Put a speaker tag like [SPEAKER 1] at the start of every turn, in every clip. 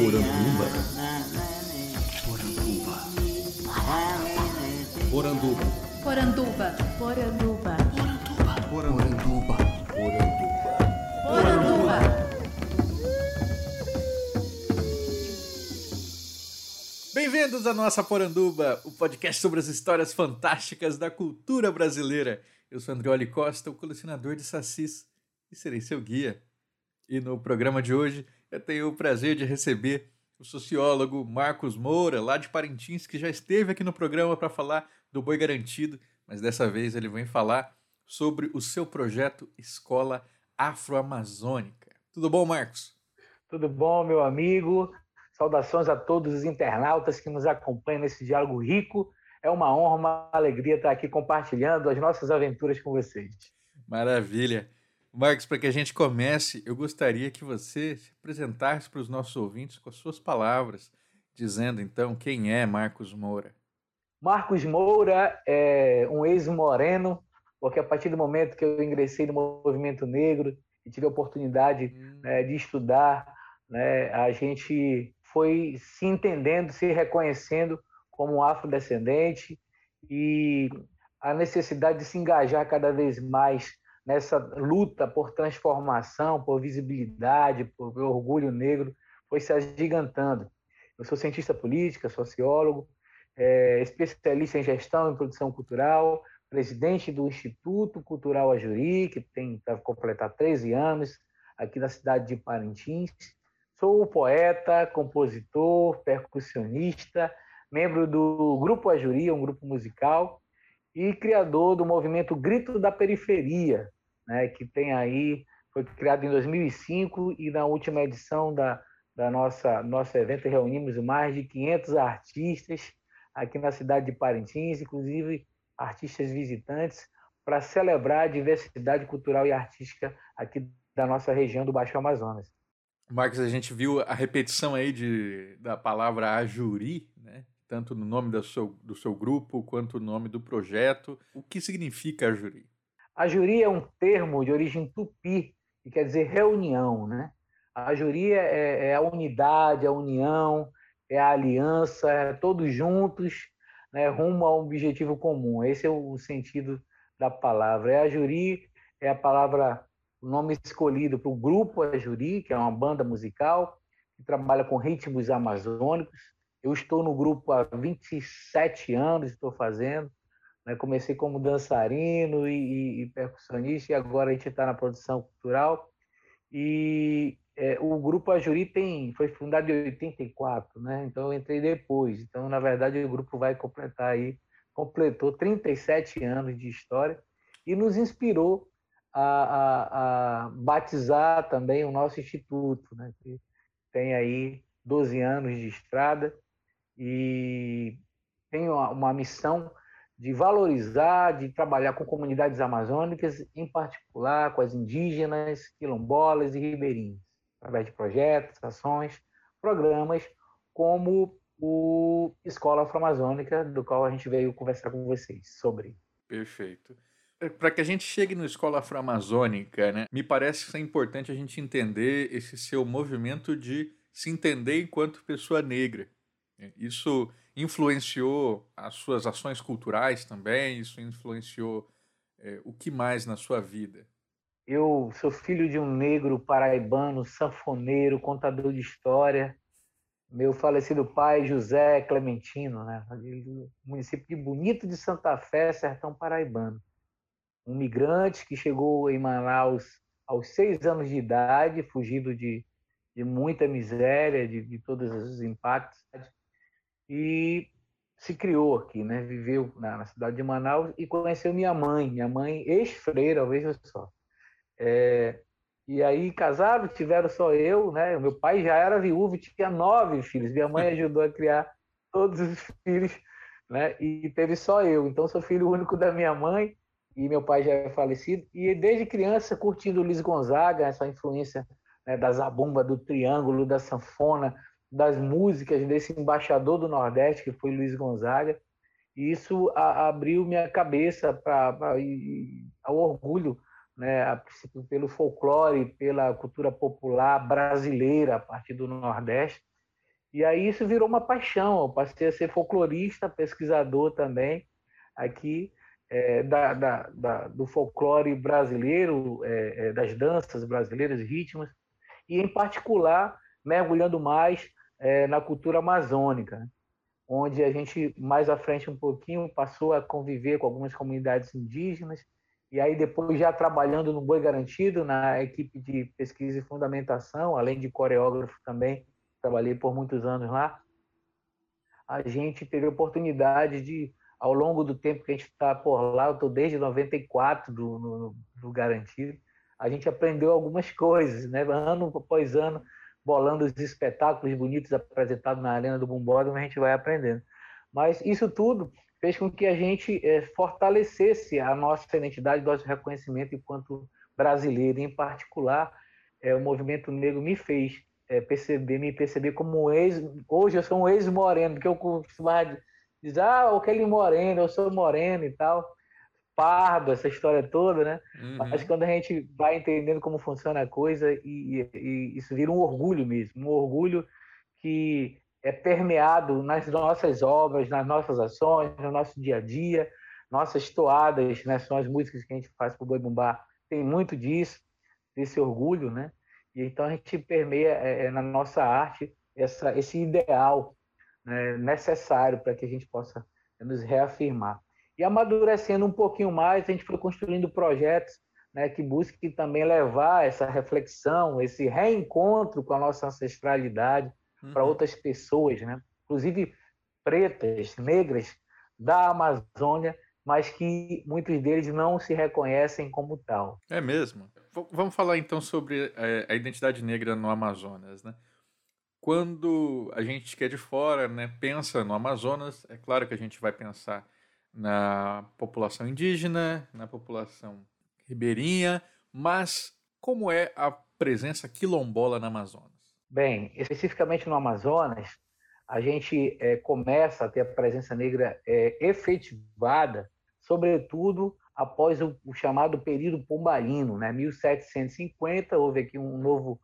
[SPEAKER 1] Poranduba. Poranduba.
[SPEAKER 2] Poranduba.
[SPEAKER 3] Poranduba.
[SPEAKER 1] Poranduba. Poranduba.
[SPEAKER 2] Poranduba.
[SPEAKER 4] Bem-vindos à nossa Poranduba, o podcast sobre as histórias fantásticas da cultura brasileira. Eu sou Andrioli Costa, o colecionador de sacis, e serei seu guia. E no programa de hoje eu tenho o prazer de receber o sociólogo Marcos Moura, lá de Parintins, que já esteve aqui no programa para falar do Boi Garantido, mas dessa vez ele vem falar sobre o seu projeto Escola Afro-Amazônica. Tudo bom, Marcos?
[SPEAKER 5] Tudo bom, meu amigo? Saudações a todos os internautas que nos acompanham nesse diálogo rico. É uma honra, uma alegria estar aqui compartilhando as nossas aventuras com vocês.
[SPEAKER 4] Maravilha. Marcos, para que a gente comece, eu gostaria que você se apresentasse para os nossos ouvintes com as suas palavras, dizendo então quem é Marcos Moura.
[SPEAKER 5] Marcos Moura é um ex-moreno, porque a partir do momento que eu ingressei no movimento negro e tive a oportunidade
[SPEAKER 4] Hum.
[SPEAKER 5] né, de estudar, né, a gente foi se entendendo, se reconhecendo como um afrodescendente e a necessidade de se engajar cada vez mais nessa luta por transformação, por visibilidade, por orgulho negro, foi se agigantando. Eu sou cientista política, sociólogo, é, especialista em gestão e produção cultural, presidente do Instituto Cultural Ajuri, que tem vai completar 13 anos, aqui na cidade de Parintins. Sou poeta, compositor, percussionista, membro do Grupo Ajuri, um grupo musical, e criador do movimento Grito da Periferia, né, que tem aí foi criado em 2005 e na última edição da, da nossa nosso evento reunimos mais de 500 artistas aqui na cidade de Parintins, inclusive artistas visitantes, para celebrar a diversidade cultural e artística aqui da nossa região do Baixo Amazonas.
[SPEAKER 4] Marcos, a gente viu a repetição aí de, da palavra ajuri, né? Tanto no nome do seu, do seu grupo quanto no nome do projeto. O que significa ajuri?
[SPEAKER 5] Ajuri é um termo de origem tupi, que quer dizer reunião. Né? A ajuri é, é a unidade, a união, é a aliança, é todos juntos, né, rumo a um objetivo comum. Esse é o sentido da palavra. É a juri, é a palavra, o nome escolhido para o grupo Ajuri, que é uma banda musical que trabalha com ritmos amazônicos. Eu estou no grupo há 27 anos, estou fazendo. Né? Comecei como dançarino e, e, e percussionista e agora a gente está na produção cultural. E é, o grupo Ajuri tem, foi fundado em 84, né? Então eu entrei depois. Então, na verdade, o grupo vai completar aí, completou 37 anos de história e nos inspirou a, a, a batizar também o nosso instituto, né? Que tem aí 12 anos de estrada e tem uma, missão de valorizar, de trabalhar com comunidades amazônicas, em particular com as indígenas, quilombolas e ribeirinhas através de projetos, ações, programas, como o Escola Afro-Amazônica, do qual a gente veio conversar com vocês sobre.
[SPEAKER 4] Perfeito. Para que a gente chegue no Escola Afro-Amazônica, né, me parece ser importante a gente entender esse seu movimento de se entender enquanto pessoa negra. Isso influenciou as suas ações culturais também? Isso influenciou é, o que mais na sua vida?
[SPEAKER 5] Eu sou filho de um negro paraibano, sanfoneiro, contador de história. Meu falecido pai, José Clementino, né? município de Bonito de Santa Fé, sertão paraibano. Um migrante que chegou em Manaus aos seis anos de idade, fugido de, de muita miséria, de, de todos os impactos, e se criou aqui, né? Viveu na, na cidade de Manaus e conheceu minha mãe, minha mãe ex-freira, veja só. É, e aí casaram, tiveram só eu, né? Meu pai já era viúvo, tinha nove filhos. Minha mãe ajudou a criar todos os filhos, né? E teve só eu. Então sou filho único da minha mãe e meu pai já é falecido. E desde criança curtindo Luiz Gonzaga, essa influência né, da zabumba, do triângulo, da sanfona, das músicas desse embaixador do Nordeste que foi Luiz Gonzaga. E isso a, abriu minha cabeça para ao orgulho né, a pelo folclore, pela cultura popular brasileira a partir do Nordeste. E aí isso virou uma paixão. Eu passei a ser folclorista, pesquisador também aqui é, da, da, da, do folclore brasileiro, é, é, das danças brasileiras, ritmos, e em particular mergulhando mais é, na cultura amazônica, né? onde a gente mais à frente um pouquinho passou a conviver com algumas comunidades indígenas e aí depois já trabalhando no Boi Garantido na equipe de pesquisa e fundamentação, além de coreógrafo também trabalhei por muitos anos lá. A gente teve a oportunidade de ao longo do tempo que a gente está por lá, eu estou desde 94 do, no, do Garantido, a gente aprendeu algumas coisas, né? ano após ano, bolando os espetáculos bonitos apresentados na Arena do Bumbódromo, a gente vai aprendendo. Mas isso tudo fez com que a gente é, fortalecesse a nossa identidade, nosso reconhecimento enquanto brasileiro. Em particular, é, o movimento negro me fez é, perceber, me perceber como um ex. Hoje eu sou um ex-moreno, que eu costumava diz, ah, aquele moreno, eu sou moreno e tal, pardo, essa história toda, né? Uhum. Mas quando a gente vai entendendo como funciona a coisa, e, e, e isso vira um orgulho mesmo, um orgulho que é permeado nas nossas obras, nas nossas ações, no nosso dia a dia, nossas toadas, né? São as músicas que a gente faz para o Boi Bumbá, tem muito disso, desse orgulho, né? E então a gente permeia é, é na nossa arte essa, esse ideal né, necessário para que a gente possa nos reafirmar. E amadurecendo um pouquinho mais, a gente foi construindo projetos né, que busquem também levar essa reflexão, esse reencontro com a nossa ancestralidade uhum. para outras pessoas, né? inclusive pretas, negras da Amazônia, mas que muitos deles não se reconhecem como tal.
[SPEAKER 4] É mesmo. V vamos falar então sobre eh, a identidade negra no Amazonas, né? quando a gente que é de fora né, pensa no Amazonas, é claro que a gente vai pensar na população indígena, na população ribeirinha, mas como é a presença quilombola no Amazonas?
[SPEAKER 5] Bem, especificamente no Amazonas, a gente é, começa a ter a presença negra é, efetivada, sobretudo após o, o chamado período pombalino, né? 1750, houve aqui um novo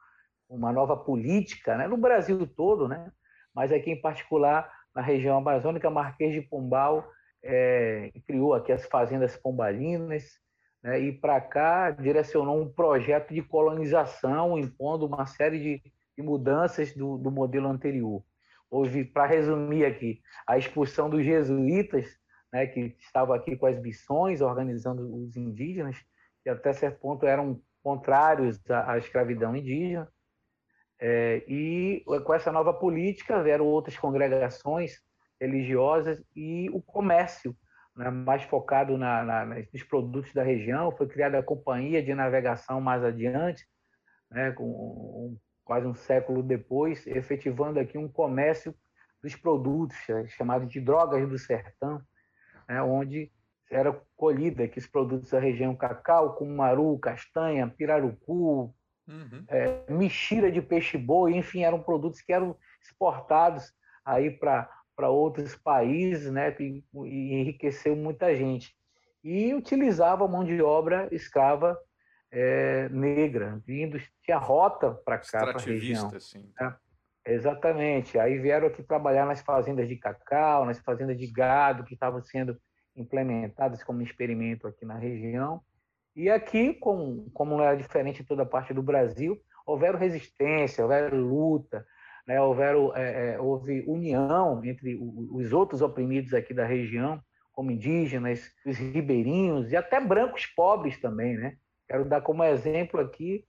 [SPEAKER 5] uma nova política, né? no Brasil todo, né? mas aqui em particular na região amazônica, Marquês de Pombal é, criou aqui as fazendas pombalinas né? e para cá direcionou um projeto de colonização, impondo uma série de, de mudanças do, do modelo anterior. Houve, para resumir aqui, a expulsão dos jesuítas, né, que estavam aqui com as missões, organizando os indígenas, que até certo ponto eram contrários à, à escravidão indígena, é, e com essa nova política vieram outras congregações religiosas e o comércio, né, mais focado na, na, nos produtos da região. Foi criada a companhia de navegação mais adiante, né, com, um, quase um século depois, efetivando aqui um comércio dos produtos, é, chamado de drogas do sertão, né, onde era colhida os produtos da região cacau, cumaru, castanha, pirarucu, uhum. é, mexira de peixe-boi, enfim, eram produtos que eram exportados aí para outros países, né, e, e enriqueceu muita gente. E utilizava mão de obra escrava é, negra, vindo, tinha rota para cá, para a região. Assim. Né? Exatamente. Aí vieram aqui trabalhar nas fazendas de cacau, nas fazendas de gado que estavam sendo implementadas como experimento aqui na região. E aqui, como, como não era diferente em toda a parte do Brasil, houveram resistência, houveram luta, né? houveram, é, é, houve união entre os outros oprimidos aqui da região, como indígenas, os ribeirinhos e até brancos pobres também, né? Quero dar como exemplo aqui,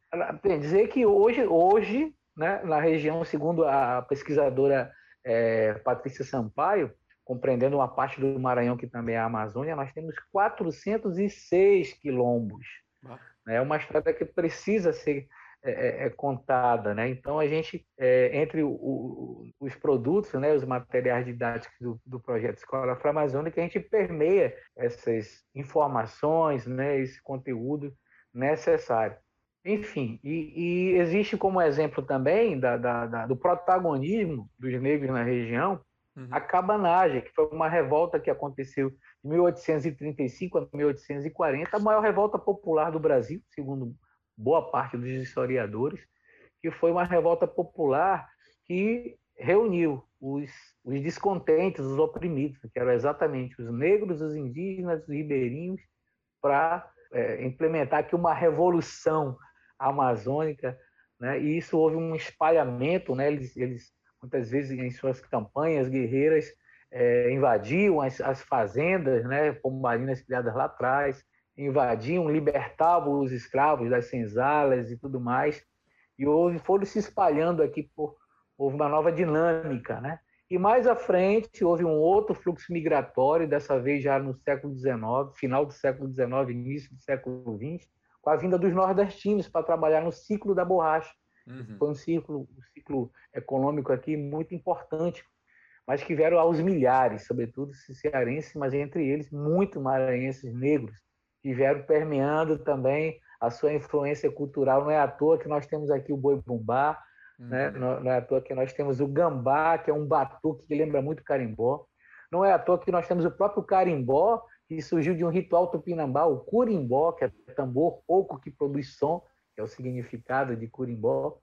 [SPEAKER 5] dizer que hoje, hoje né, na região, segundo a pesquisadora é, Patrícia Sampaio, compreendendo uma parte do Maranhão que também é a Amazônia, nós temos 406 quilombos. Ah. É uma história que precisa ser é, é, é, contada, né? Então a gente é, entre o, o, os produtos, né, os materiais didáticos do, do projeto Escola Afro-Amazônica, a gente permeia essas informações, né, esse conteúdo necessário. Enfim, e, e existe como exemplo também da, da, da, do protagonismo dos negros na região Uhum. A cabanagem, que foi uma revolta que aconteceu de 1835 a 1840, a maior revolta popular do Brasil, segundo boa parte dos historiadores, que foi uma revolta popular que reuniu os, os descontentes, os oprimidos, que eram exatamente os negros, os indígenas, os ribeirinhos, para é, implementar aqui uma revolução amazônica, né? E isso houve um espalhamento, né? Eles, eles muitas vezes em suas campanhas guerreiras é, invadiam as, as, fazendas, né? Pombarinas criadas lá atrás, invadiam, libertavam os escravos das senzalas e tudo mais. E houve, foram se espalhando aqui por houve uma nova dinâmica, né? E mais à frente houve um outro fluxo migratório, dessa vez já no século XIX, final do século XIX, início do século XX, com a vinda dos nordestinos para trabalhar no ciclo da borracha. Uhum. Foi um ciclo, um ciclo econômico aqui muito importante, mas que vieram aos milhares, sobretudo cearenses, mas entre eles muito maranhenses negros, que vieram permeando também a sua influência cultural. Não é à toa que nós temos aqui o boi bumbá, né? Uhum. Não, não, é à toa que nós temos o gambá, que é um batuque que lembra muito carimbó. Não é à toa que nós temos o próprio carimbó, que surgiu de um ritual tupinambá, o curimbó, que é tambor oco que produz som, que é o significado de curimbó,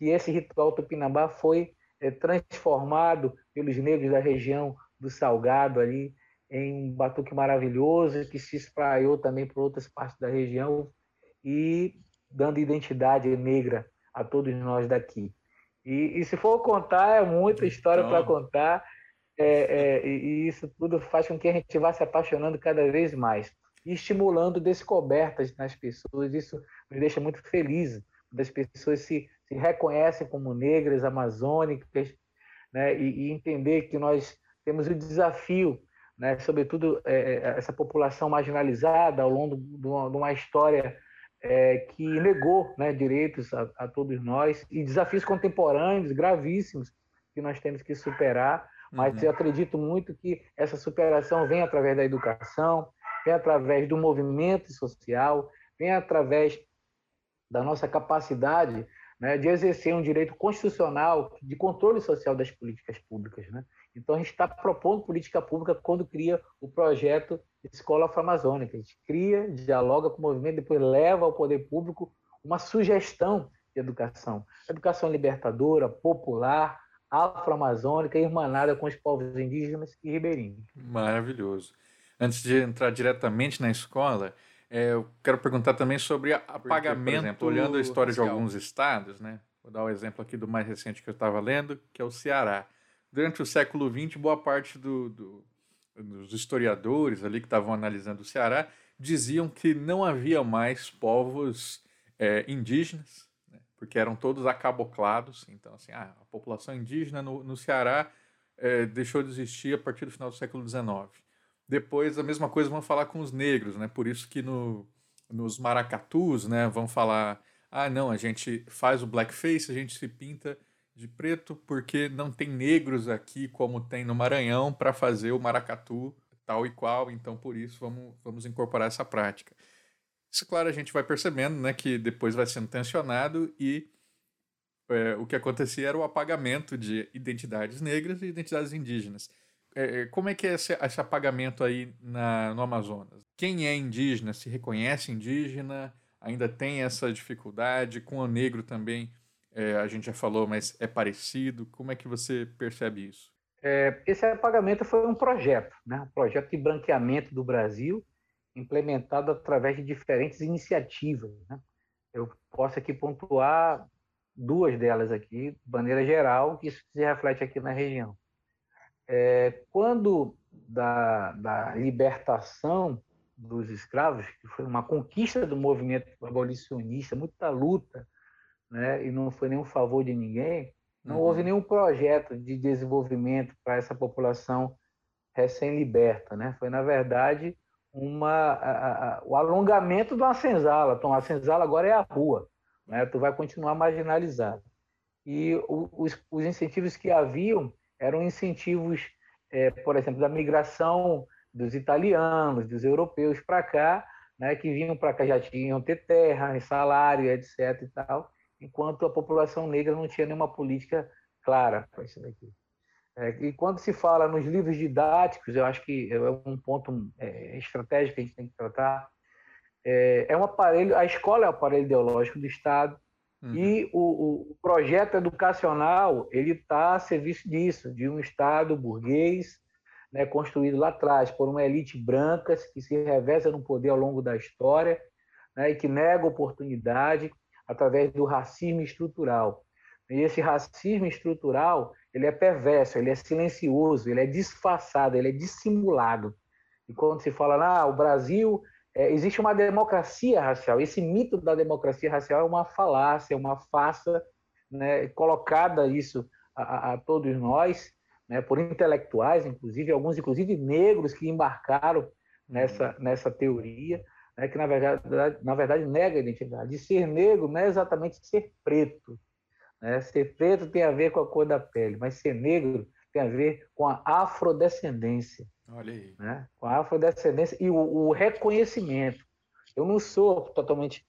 [SPEAKER 5] que esse ritual tupinambá foi é, transformado pelos negros da região do Salgado ali em um batuque maravilhoso que se espraiou também por outras partes da região e dando identidade negra a todos nós daqui. E, e se for contar, é muita história então... para contar, é, é, e isso tudo faz com que a gente vá se apaixonando cada vez mais e estimulando descobertas nas pessoas. Isso me deixa muito feliz, quando as pessoas se, se reconhecem como negras, amazônicas, né, e, e entender que nós temos o desafio, né, sobretudo é, é essa população marginalizada ao longo de uma, de uma história é, que negou né, direitos a, a, todos nós e desafios contemporâneos gravíssimos que nós temos que superar. Mas uhum. eu acredito muito que essa superação vem através da educação, vem através do movimento social, vem através da nossa capacidade né, de exercer um direito constitucional de controle social das políticas públicas. Né? Então, a gente está propondo política pública quando cria o projeto Escola Afro-Amazônica. A gente cria, dialoga com o movimento, depois leva ao poder público uma sugestão de educação. Educação libertadora, popular, afro-amazônica, irmanada com os povos indígenas e ribeirinhos.
[SPEAKER 4] Maravilhoso. Antes de entrar diretamente na escola, é, eu quero perguntar também sobre apagamento, por exemplo, olhando a história de alguns estados, né? Vou dar o um exemplo aqui do mais recente que eu estava lendo, que é o Ceará. Durante o século XX, boa parte do, do, dos historiadores ali que estavam analisando o Ceará diziam que não havia mais povos é, indígenas, né? porque eram todos acaboclados. Então, assim, ah, a população indígena no, no Ceará é, deixou de existir a partir do final do século XIX. Depois a mesma coisa vão falar com os negros, né? Por isso que no, nos maracatus, né, vão falar, ah, não, a gente faz o blackface, a gente se pinta de preto porque não tem negros aqui como tem no Maranhão para fazer o maracatu tal e qual, então por isso vamos, vamos incorporar essa prática. Isso, claro, a gente vai percebendo, né, que depois vai sendo tensionado e é, o que acontecia era o apagamento de identidades negras e identidades indígenas. É, é, como é que é esse, esse apagamento aí na, no Amazonas? Quem é indígena se reconhece indígena? Ainda tem essa dificuldade? Com o negro também, é, a gente já falou, mas é parecido? Como é que você percebe isso?
[SPEAKER 5] É, esse apagamento foi um projeto, né? um projeto de branqueamento do Brasil, implementado através de diferentes iniciativas. Né? Eu posso aqui pontuar duas delas aqui, de maneira geral, que isso se reflete aqui na região. É, quando da, da libertação dos escravos, que foi uma conquista do movimento abolicionista, muita luta, né, e não foi nenhum favor de ninguém, não uhum. houve nenhum projeto de desenvolvimento para essa população recém-liberta. Né? Foi, na verdade, uma, a, a, o alongamento de uma senzala. Então, a senzala agora é a rua, né? tu vai continuar marginalizado. E os, os incentivos que haviam eram incentivos, é, por exemplo, da migração dos italianos, dos europeus para cá, né, que vinham para cá já tinham ter terra, salário, etc. e tal, enquanto a população negra não tinha nenhuma política clara para isso daqui. É, e quando se fala nos livros didáticos, eu acho que é um ponto é, estratégico que a gente tem que tratar. É, é um aparelho, a escola é o aparelho ideológico do Estado, Uhum. E o, o, projeto educacional ele está a serviço disso, de um Estado burguês, né, construído lá atrás por uma elite branca que se reveza no poder ao longo da história né, e que nega oportunidade através do racismo estrutural. E esse racismo estrutural ele é perverso, ele é silencioso, ele é disfarçado, ele é dissimulado. E quando se fala, ah, o Brasil é, existe uma democracia racial. Esse mito da democracia racial é uma falácia, uma farsa né, colocada isso a, a, todos nós, né, por intelectuais, inclusive alguns, inclusive negros que embarcaram nessa uhum. nessa teoria, né, que na verdade na verdade nega a identidade. De ser negro não é exatamente ser preto. Né? Ser preto tem a ver com a cor da pele, mas ser negro tem a ver com a afrodescendência.
[SPEAKER 4] Olha aí.
[SPEAKER 5] Né? Com a afrodescendência e o, o reconhecimento. Eu não sou totalmente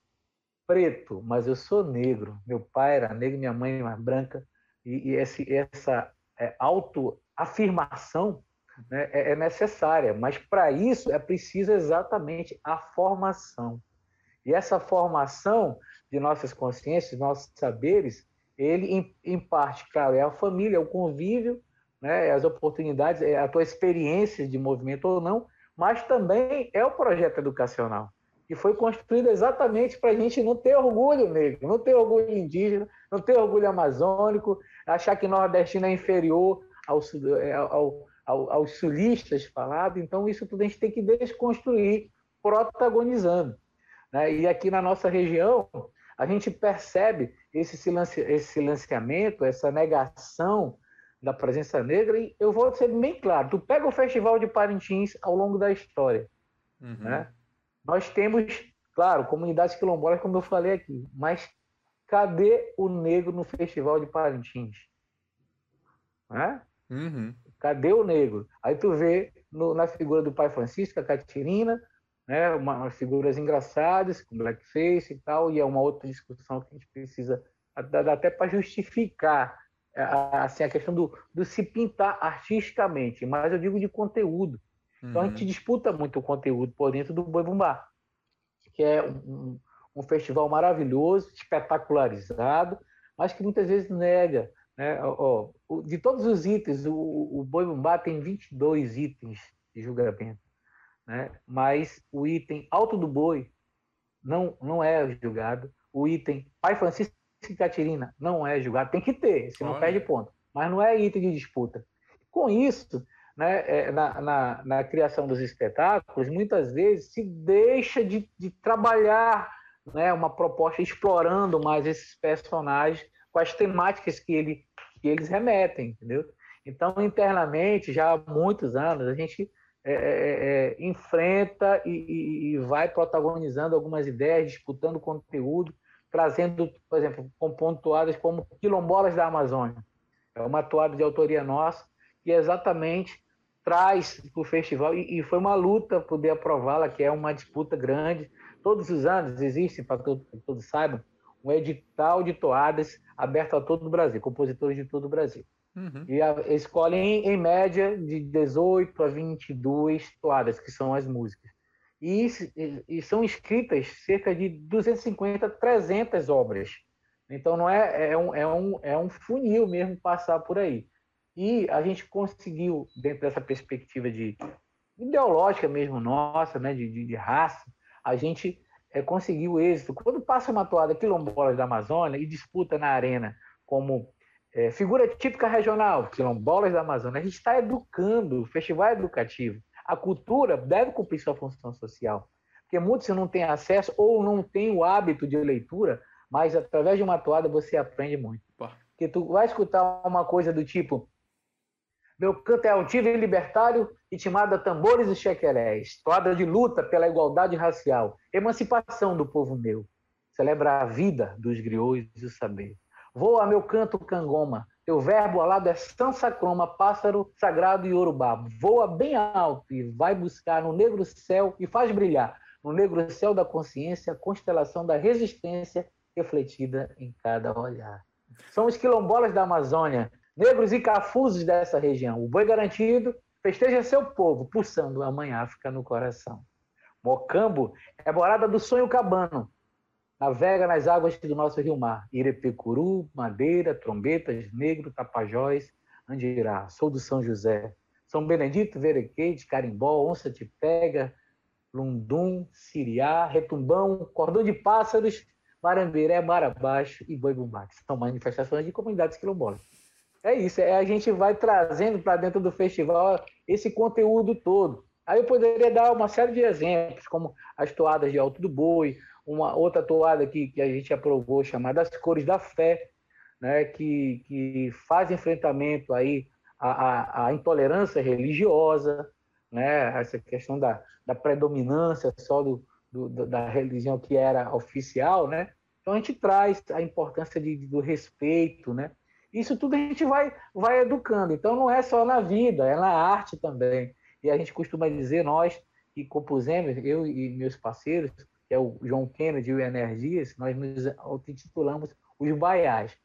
[SPEAKER 5] preto, mas eu sou negro. Meu pai era negro, minha mãe era branca. E, e esse, essa é, autoafirmação né, é, é necessária. Mas para isso é preciso exatamente a formação. E essa formação de nossas consciências, nossos saberes, ele, em, em parte, claro, é a família, é o convívio, né, as oportunidades, é a tua experiência de movimento ou não, mas também é o projeto educacional, que foi construído exatamente para a gente não ter orgulho negro, não ter orgulho indígena, não ter orgulho amazônico, achar que nordestino é inferior ao, é, ao, ao, aos sulistas falados. Então, isso tudo a gente tem que desconstruir, protagonizando. Né? E aqui na nossa região, a gente percebe esse, silenci esse silenciamento, essa negação da presença negra, e eu vou ser bem claro, tu pega o Festival de Parintins ao longo da história, uhum. né? Nós temos, claro, comunidades quilombolas, como eu falei aqui, mas cadê o negro no Festival de Parintins? Né? Uhum. Cadê o negro? Aí tu vê no, na figura do pai Francisco, a Catirina, né, uma, umas figuras engraçadas, com blackface e tal, e é uma outra discussão que a gente precisa até para justificar assim, a questão do, do se pintar artisticamente, mas eu digo de conteúdo. Então a gente uhum. disputa muito o conteúdo por dentro do Boi Bumbá, que é um, um, festival maravilhoso, espetacularizado, mas que muitas vezes nega. Né? Ó, ó, de todos os itens, o, o Boi Bumbá tem 22 itens de julgamento, né? mas o item Alto do Boi não, não é julgado, o item Pai Francisco e Catirina não é julgado, tem que ter, se não perde ponto. Mas não é item de disputa. Com isso, né, é, na, na, na, criação dos espetáculos, muitas vezes se deixa de, de trabalhar né, uma proposta explorando mais esses personagens com as temáticas que, ele, que eles remetem, entendeu? Então, internamente, já há muitos anos, a gente é, é, é, é enfrenta e, e, vai protagonizando algumas ideias, disputando conteúdo, trazendo, por exemplo, compondo toadas como Quilombolas da Amazônia. É uma toada de autoria nossa que exatamente traz para o festival, e, e, foi uma luta poder aprová-la, que é uma disputa grande. Todos os anos existe, para que todos saibam, um edital de toadas aberto a todo o Brasil, compositores de todo o Brasil. Uhum. E a, escolhem, em média, de 18 a 22 toadas, que são as músicas e, e, são escritas cerca de 250, 300 obras. Então não é, é, um, é, um, é um funil mesmo passar por aí. E a gente conseguiu, dentro dessa perspectiva de ideológica mesmo nossa, né, de, de, de raça, a gente é, conseguiu êxito. Quando passa uma toada quilombolas da Amazônia e disputa na arena como é, figura típica regional, quilombolas da Amazônia, a gente está educando, o festival é educativo a cultura deve cumprir sua função social. Porque muitos não têm acesso ou não têm o hábito de leitura, mas através de uma toada você aprende muito. Porque tu vai escutar uma coisa do tipo meu canto é altivo e libertário, ritmada tambores e chequerés, toada de luta pela igualdade racial, emancipação do povo meu, celebra a vida dos griots e o saber. Voa meu canto cangoma, teu verbo alado é sansacroma, pássaro sagrado e urubá. Voa bem alto e vai buscar no negro céu e faz brilhar no negro céu da consciência a constelação da resistência refletida em cada olhar. São os quilombolas da Amazônia, negros e cafusos dessa região. O boi garantido festeja seu povo, pulsando a mãe África no coração. Mocambo é morada do sonho cabano, navega nas águas do nosso rio mar. Irepecuru, Madeira, Trombetas, Negro, Tapajós, Andirá. Sou do São José. São Benedito, Verequete, Carimbó, Onça de Pega, Lundum, Siriá, Retumbão, Cordão de Pássaros, Marambiré, Mar Abaixo e Boi Bumbá, são manifestações de comunidades quilombolas. É isso, é, a gente vai trazendo para dentro do festival esse conteúdo todo. Aí eu poderia dar uma série de exemplos, como as toadas de Alto do Boi, uma outra toada que, que a gente aprovou chamada As Cores da Fé, né, que, que faz enfrentamento aí à, à, à intolerância religiosa, né, essa questão da, da predominância só do, do, da religião que era oficial, né? Então a gente traz a importância de, do respeito, né? Isso tudo a gente vai, vai educando. Então não é só na vida, é na arte também. E a gente costuma dizer, nós que compusemos, eu e meus parceiros, que é o João Kennedy e o Energias, nós nos intitulamos os Baiás.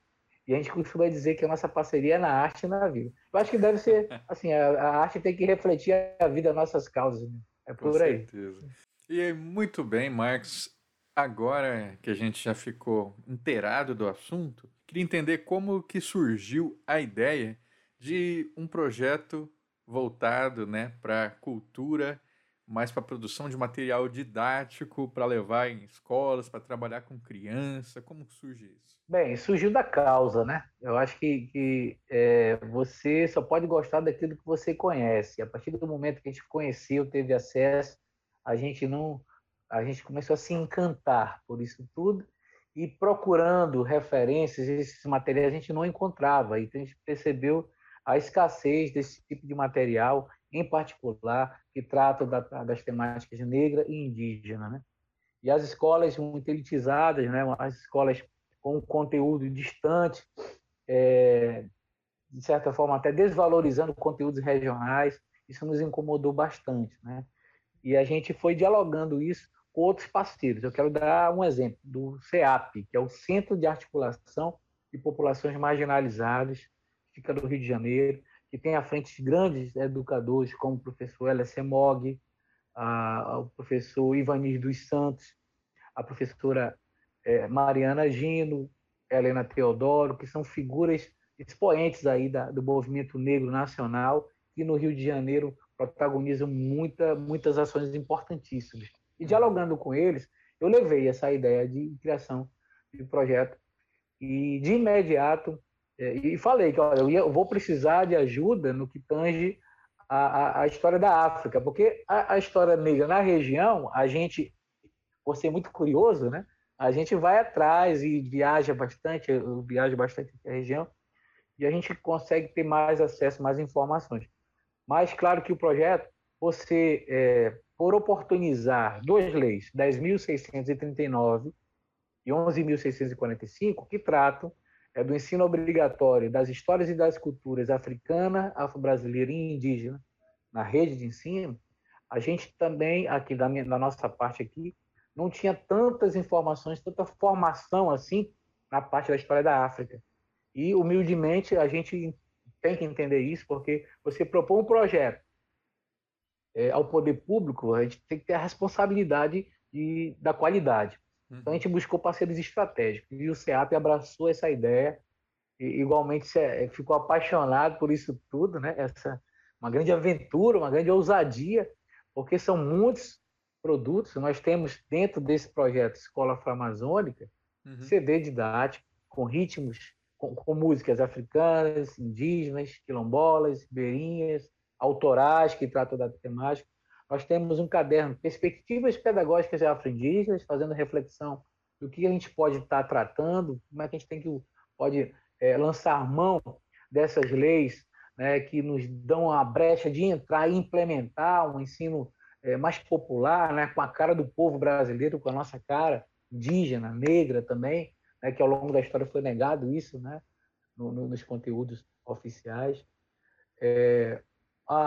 [SPEAKER 5] E a gente costuma dizer que a nossa parceria é na arte e na vida. Eu acho que deve ser, assim, a, a arte tem que refletir a vida, nossas causas. Né? É por
[SPEAKER 4] Com
[SPEAKER 5] aí.
[SPEAKER 4] Certeza. E muito bem, Marcos. Agora que a gente já ficou inteirado do assunto, queria entender como que surgiu a ideia de um projeto voltado né, para cultura, mais para produção de material didático, para levar em escolas, para trabalhar com criança. Como surge isso?
[SPEAKER 5] Bem, surgiu da causa, né? Eu acho que, que é, você só pode gostar daquilo que você conhece. A partir do momento que a gente conheceu, teve acesso, a gente não a gente começou a se encantar por isso tudo e procurando referências esses materiais a gente não encontrava. Então a gente percebeu a escassez desse tipo de material em particular que trata da, das temáticas negra e indígena né? E as escolas muito elitizadas né? As escolas com conteúdo distante é, de certa forma até desvalorizando conteúdos regionais isso nos incomodou bastante né? E a gente foi dialogando isso outros parceiros. Eu quero dar um exemplo do CEAP, que é o Centro de Articulação de Populações Marginalizadas, fica no Rio de Janeiro, que tem à frente grandes educadores, como o professor L.S. Mog, o professor Ivanir dos Santos, a professora é, Mariana Gino, Helena Teodoro, que são figuras expoentes aí da, do movimento negro nacional, que no Rio de Janeiro protagonizam muita, muitas ações importantíssimas. E dialogando com eles, eu levei essa ideia de criação de projeto e de imediato é, e falei que olha, eu, ia, eu, vou precisar de ajuda no que tange a, a, a história da África, porque a, a, história negra na região, a gente, por ser muito curioso, né, a gente vai atrás e viaja bastante, eu viajo bastante na região, e a gente consegue ter mais acesso, mais informações. Mas, claro que o projeto, você, é, por oportunizar duas leis, 10.639 e 11.645, que tratam é, do ensino obrigatório das histórias e das culturas africana, afro-brasileira e indígena na rede de ensino, a gente também, aqui da, minha, da nossa parte aqui, não tinha tantas informações, tanta formação assim na parte da história da África. E, humildemente, a gente tem que entender isso, porque você propõe um projeto é, ao poder público, a gente tem que ter a responsabilidade de, da qualidade. Uhum. Então a gente buscou parceiros estratégicos e o CEAP abraçou essa ideia e igualmente é, ficou apaixonado por isso tudo, né? Essa uma grande aventura, uma grande ousadia, porque são muitos produtos. Nós temos dentro desse projeto Escola Afro-Amazônica uhum. CD didático com ritmos com, com, músicas africanas, indígenas, quilombolas, ribeirinhas, autorais que tratam da temática. Nós temos um caderno, Perspectivas Pedagógicas Afro-Indígenas, fazendo reflexão do que a gente pode estar tratando, como é que a gente tem que pode é, lançar mão dessas leis né, que nos dão a brecha de entrar e implementar um ensino é, mais popular, né, com a cara do povo brasileiro, com a nossa cara indígena, negra também, né, que ao longo da história foi negado isso, né, no, no, nos conteúdos oficiais. É,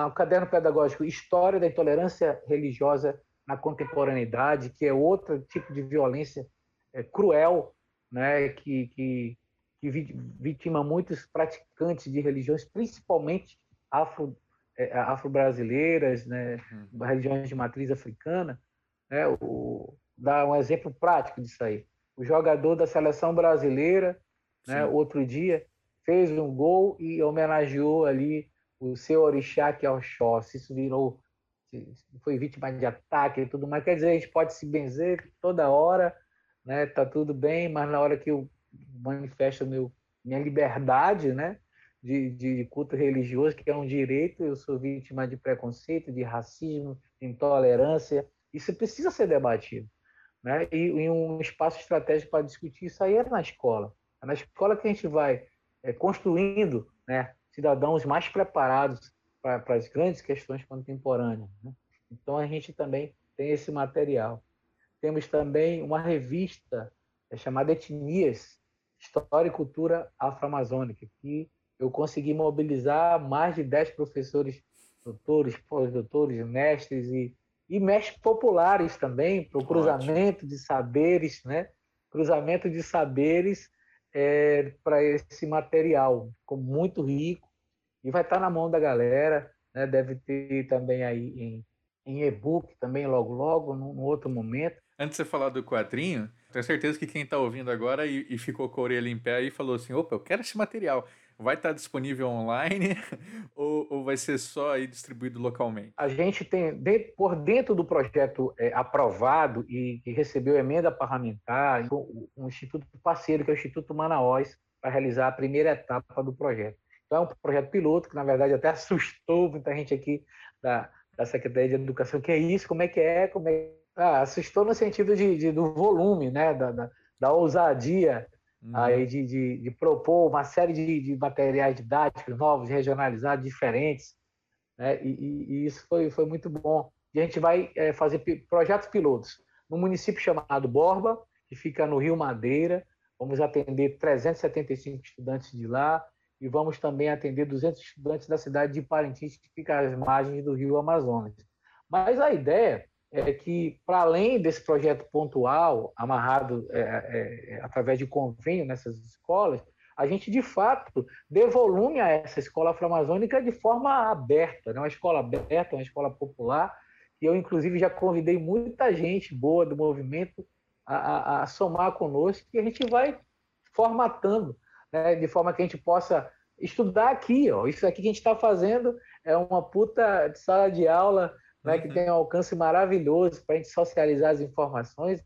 [SPEAKER 5] o caderno pedagógico História da Intolerância Religiosa na Contemporaneidade, que é outro tipo de violência é, cruel, né, que, que, que vitima muitos praticantes de religiões, principalmente afro, é, afro-brasileiras, né, uhum. religiões de matriz africana. Né, o, dá um exemplo prático disso aí o jogador da seleção brasileira, né, outro dia, fez um gol e homenageou ali o seu orixá, que é o Oxóssi. Isso virou, foi vítima de ataque e tudo mais. Quer dizer, a gente pode se benzer toda hora, né, tá tudo bem, mas na hora que eu manifesto meu, minha liberdade, né, de, de culto religioso, que é um direito, eu sou vítima de preconceito, de racismo, de intolerância. Isso precisa ser debatido. Né? E, e um espaço estratégico para discutir isso aí é na escola. É na escola que a gente vai é, construindo né, cidadãos mais preparados para as grandes questões contemporâneas. Né? Então, a gente também tem esse material. Temos também uma revista é, chamada Etnias, História e Cultura Afro-Amazônica, que eu consegui mobilizar mais de 10 professores, doutores, pós-doutores, mestres e, e mestres populares também, para o cruzamento de saberes, né? cruzamento de saberes é, para esse material. Ficou muito rico e vai estar tá na mão da galera. Né? Deve ter também aí em, em e-book também logo, logo, num, outro momento.
[SPEAKER 4] Antes de você falar do quadrinho, tenho certeza que quem está ouvindo agora e, e, ficou com a orelha em pé aí falou assim: opa, eu quero esse material vai estar disponível online ou, ou, vai ser só aí distribuído localmente?
[SPEAKER 5] A gente tem, por dentro do projeto é, aprovado e que recebeu emenda parlamentar, um instituto parceiro, que é o Instituto Manaus, para realizar a primeira etapa do projeto. Então, é um projeto piloto que, na verdade, até assustou muita gente aqui da, da Secretaria de Educação. que é isso? Como é que é? Como é... Ah, assustou no sentido de, de do volume, né? da, da, da ousadia Uhum. aí de, de, de, propor uma série de, de, materiais didáticos novos, regionalizados, diferentes. Né? E, e, isso foi, foi muito bom. E a gente vai é, fazer projetos pilotos no município chamado Borba, que fica no Rio Madeira. Vamos atender 375 estudantes de lá e vamos também atender 200 estudantes da cidade de Parintins, que fica às margens do Rio Amazonas. Mas a ideia é que, para além desse projeto pontual, amarrado é, é, é, através de convênio nessas escolas, a gente, de fato, dê volume a essa escola afro-amazônica de forma aberta, né? uma escola aberta, uma escola popular, que eu, inclusive, já convidei muita gente boa do movimento a, a, a somar conosco, e a gente vai formatando, né? de forma que a gente possa estudar aqui. Ó. Isso aqui que a gente está fazendo é uma puta sala de aula né, que tem um alcance maravilhoso para a gente socializar as informações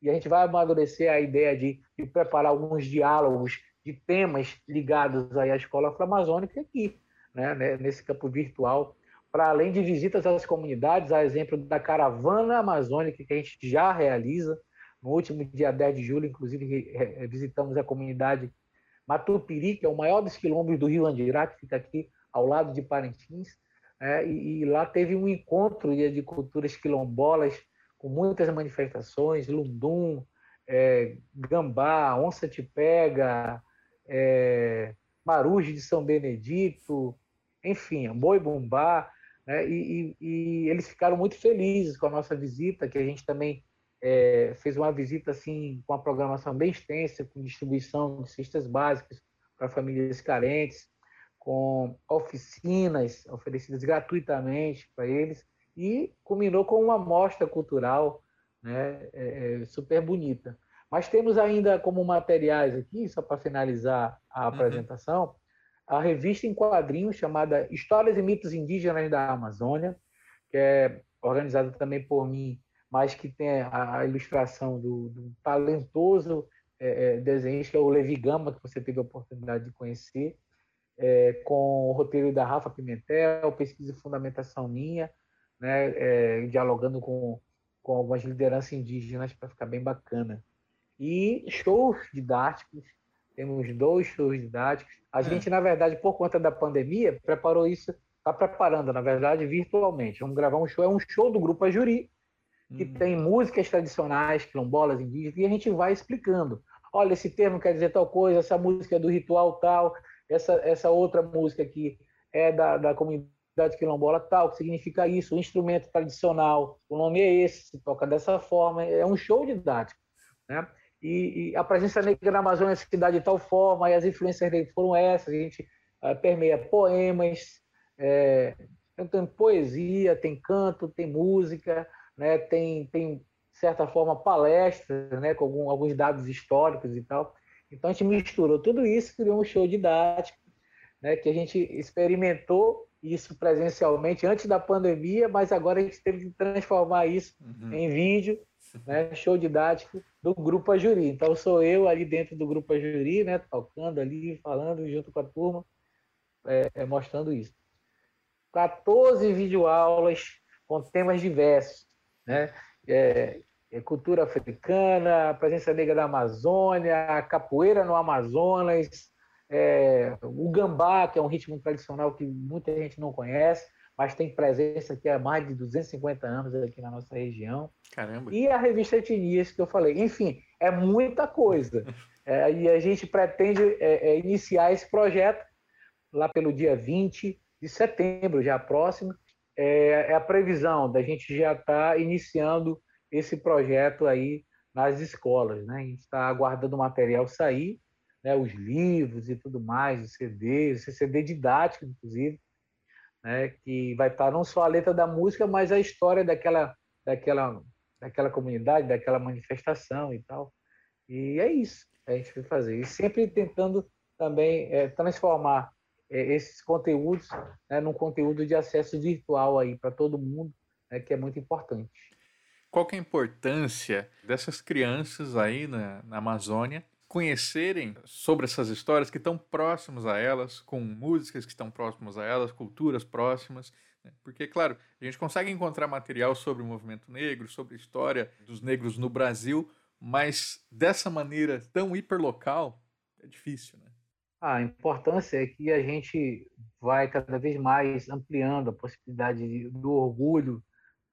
[SPEAKER 5] e a gente vai amadurecer a ideia de, de preparar alguns diálogos de temas ligados aí à escola afro-amazônica aqui, né, né, nesse campo virtual, para além de visitas às comunidades, a exemplo da caravana amazônica que a gente já realiza. No último dia 10 de julho, inclusive, visitamos a comunidade Matupiri, que é o maior dos quilombos do Rio Andirá, que fica aqui ao lado de Parintins, é, e, e, lá teve um encontro de culturas quilombolas com muitas manifestações, lundum, é, gambá, onça te pega, é, de São Benedito, enfim, boi bumbá, né? e, e, e, eles ficaram muito felizes com a nossa visita, que a gente também é, fez uma visita assim com uma programação bem extensa, com distribuição de cestas básicas para famílias carentes, com oficinas oferecidas gratuitamente para eles e culminou com uma mostra cultural né, é, é, super bonita. Mas temos ainda como materiais aqui, só para finalizar a uhum. apresentação, uhum. a revista em quadrinhos chamada Histórias e Mitos Indígenas da Amazônia, que é organizada também por mim, mas que tem a, ilustração do, do talentoso é, é, desenhista, que é o Levi Gama, que você teve a oportunidade de conhecer, é, com o roteiro da Rafa Pimentel, pesquisa e fundamentação minha, né, é, dialogando com, com algumas lideranças indígenas para ficar bem bacana. E shows didáticos, temos dois shows didáticos. A é. gente, na verdade, por conta da pandemia, preparou isso, está preparando, na verdade, virtualmente. Vamos gravar um show, é um show do Grupo Ajuri, que hum. tem músicas tradicionais, quilombolas, indígenas, e a gente vai explicando. Olha, esse termo quer dizer tal coisa, essa música é do ritual tal, essa, essa outra música aqui é da, da comunidade quilombola tal, que significa isso, o instrumento tradicional, o nome é esse, se toca dessa forma, é um show didático. Né? E, e a presença negra na Amazônia se dá de tal forma, e as influências negras foram essas, a gente uh, permeia poemas, é, tem poesia, tem canto, tem música, né? tem, tem certa forma, palestras, né, com algum, alguns dados históricos e tal. Então, a gente misturou tudo isso, criou um show didático, né, que a gente experimentou isso presencialmente antes da pandemia, mas agora a gente teve que transformar isso uhum. em vídeo, né, show didático do Grupo Ajuri. Então, sou eu ali dentro do Grupo Ajuri, né, tocando ali, falando junto com a turma, é, é, mostrando isso. 14 videoaulas com temas diversos, né? É, é, cultura africana, presença negra da Amazônia, capoeira no Amazonas, é, o gambá, que é um ritmo tradicional que muita gente não conhece, mas tem presença aqui há mais de 250 anos aqui na nossa região.
[SPEAKER 4] Caramba!
[SPEAKER 5] E a revista Etnias, que eu falei. Enfim, é muita coisa. É, e a gente pretende é, é, iniciar esse projeto lá pelo dia 20 de setembro, já próximo. É, é a previsão da gente já estar tá iniciando esse projeto aí nas escolas. Né? A gente está aguardando o material sair né, os livros e tudo mais, os CDs, esse CD didático, inclusive, né, que vai estar não só a letra da música, mas a história daquela, daquela, daquela comunidade, daquela manifestação e tal. E é isso que a gente vai fazer. E sempre tentando também é, transformar é, esses conteúdos né, num conteúdo de acesso virtual aí para todo mundo, né, que é muito importante.
[SPEAKER 4] Qual que é a importância dessas crianças aí na, na Amazônia conhecerem sobre essas histórias que estão próximas a elas, com músicas que estão próximas a elas, culturas próximas. Né? Porque, claro, a gente consegue encontrar material sobre o movimento negro, sobre a história dos negros no Brasil, mas dessa maneira tão hiperlocal é difícil, né?
[SPEAKER 5] A importância é que a gente vai cada vez mais ampliando a possibilidade do orgulho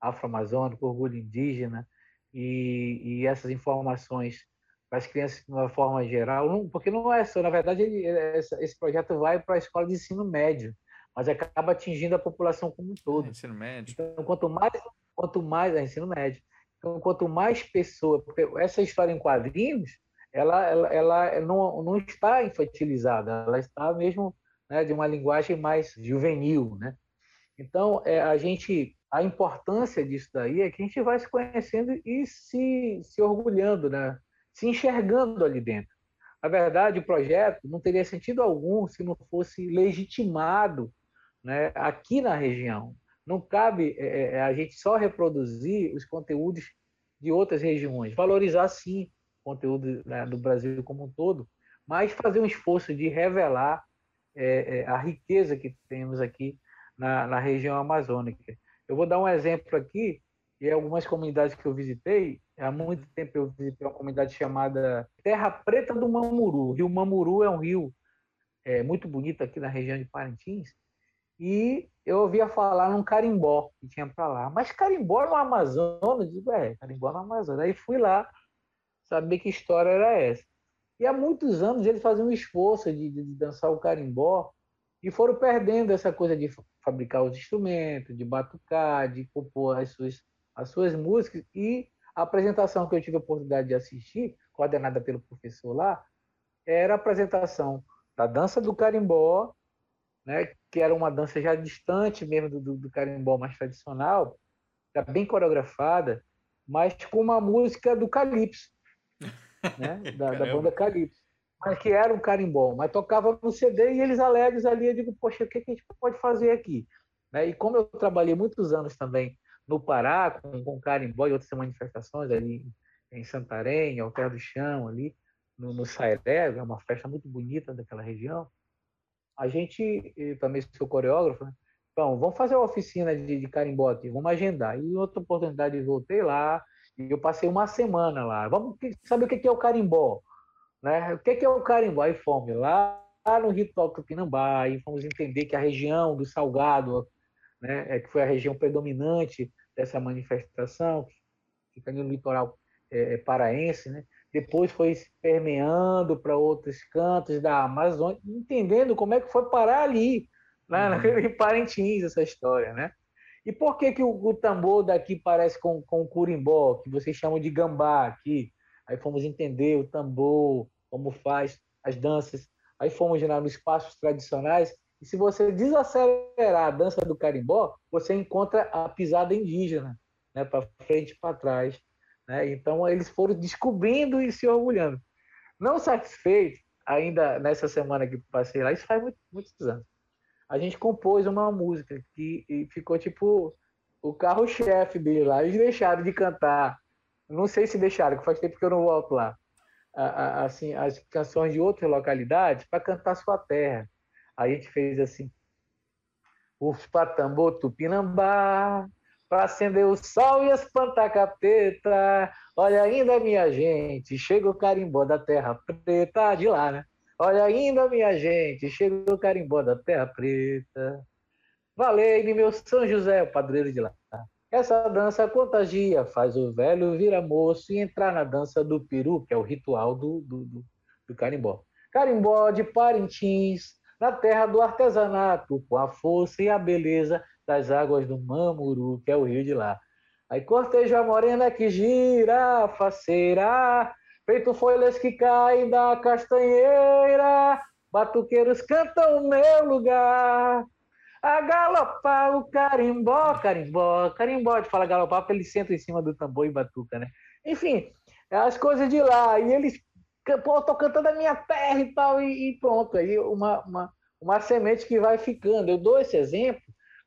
[SPEAKER 5] afro-amazônico, orgulho indígena, e, e essas informações para as crianças de uma forma geral, não, porque não é só, na verdade, ele, esse projeto vai para a escola de ensino médio, mas acaba atingindo a população como um todo.
[SPEAKER 4] Ensino médio.
[SPEAKER 5] Então, quanto mais, quanto mais, é ensino médio. Então, quanto mais pessoas, porque essa história em quadrinhos, ela, ela, ela não, não está infantilizada, ela está mesmo né, de uma linguagem mais juvenil, né? Então, é, a gente, a importância disso daí é que a gente vai se conhecendo e se, se orgulhando, né? se enxergando ali dentro. Na verdade, o projeto não teria sentido algum se não fosse legitimado né, aqui na região. Não cabe é, é, é, a gente só reproduzir os conteúdos de outras regiões, valorizar sim o conteúdo né, do Brasil como um todo, mas fazer um esforço de revelar é, é, a riqueza que temos aqui na, na região amazônica. Eu vou dar um exemplo aqui, e algumas comunidades que eu visitei, Há muito tempo eu visitei uma comunidade chamada Terra Preta do Mamuru. O rio Mamuru é um rio é, muito bonito aqui na região de Parintins. E eu ouvia falar num carimbó que tinha para lá. Mas carimbó no Amazonas? Eu digo, é, carimbó no Amazonas. Aí fui lá saber que história era essa. E há muitos anos eles faziam um esforço de, de, de dançar o carimbó e foram perdendo essa coisa de fabricar os instrumentos, de batucar, de compor as suas, as suas músicas. E a apresentação que eu tive a oportunidade de assistir, coordenada pelo professor lá, era a apresentação da dança do carimbó, né, que era uma dança já distante mesmo do, do carimbó mais tradicional, já bem coreografada, mas com uma música do Calypso, né, da, da, banda Calypso, mas que era um carimbó, mas tocava no CD e eles alegres ali, eu digo, poxa, o que, a gente pode fazer aqui? Né? E como eu trabalhei muitos anos também no Pará, com, com carimbó e outras manifestações ali em Santarém, Alter do Chão, ali no, no é uma festa muito bonita daquela região. A gente, também sou coreógrafo, né? Então, vamos fazer uma oficina de, de carimbó aqui, vamos agendar. E outra oportunidade, voltei lá e eu passei uma semana lá. Vamos saber o que é o carimbó, né? O que é o carimbó? Aí fomos lá, no ritual Tupinambá e fomos entender que a região do Salgado, né, é, que foi a região predominante dessa manifestação, que fica no litoral é, é paraense, né? depois foi permeando para outros cantos da Amazônia, entendendo como é que foi parar ali, lá uhum. em Parintins, essa história, né? E por que, que o, o tambor daqui parece com, com o curimbó, que vocês chamam de gambá aqui? Aí fomos entender o tambor, como faz as danças. Aí fomos lá nos espaços tradicionais e se você desacelerar a dança do carimbó, você encontra a pisada indígena, né, para frente e para trás. Né? Então, eles foram descobrindo e se orgulhando. Não satisfeito, ainda nessa semana que passei lá, isso faz muito, muitos anos, a gente compôs uma música que ficou tipo o carro-chefe dele lá. Eles deixaram de cantar. Não sei se deixaram, que faz tempo que eu não volto lá. Assim, as canções de outras localidades para cantar sua terra. Aí a gente fez assim: Os patambô tupinambá, para acender o sol e espantar a capeta. Olha ainda, minha gente, chega o carimbó da terra preta, de lá, né? Olha ainda, minha gente, chega o carimbó da terra preta. Valei-me, meu São José, o padroeiro de lá. Essa dança contagia, faz o velho virar moço e entrar na dança do peru, que é o ritual do, do, do, do carimbó. Carimbó de Parintins, na terra do artesanato, com a força e a beleza das águas do Mamuru, que é o rio de lá. Aí corteja a morena que gira, faceira, feito folhas que caem da castanheira, batuqueiros cantam o meu lugar. A galopar o carimbó, carimbó, carimbó, de fala galopar, porque ele senta em cima do tambor e batuca, né? Enfim, as coisas de lá. E eles, pô, tô cantando a minha terra e tal, e, e pronto. Aí uma, uma, uma semente que vai ficando. Eu dou esse exemplo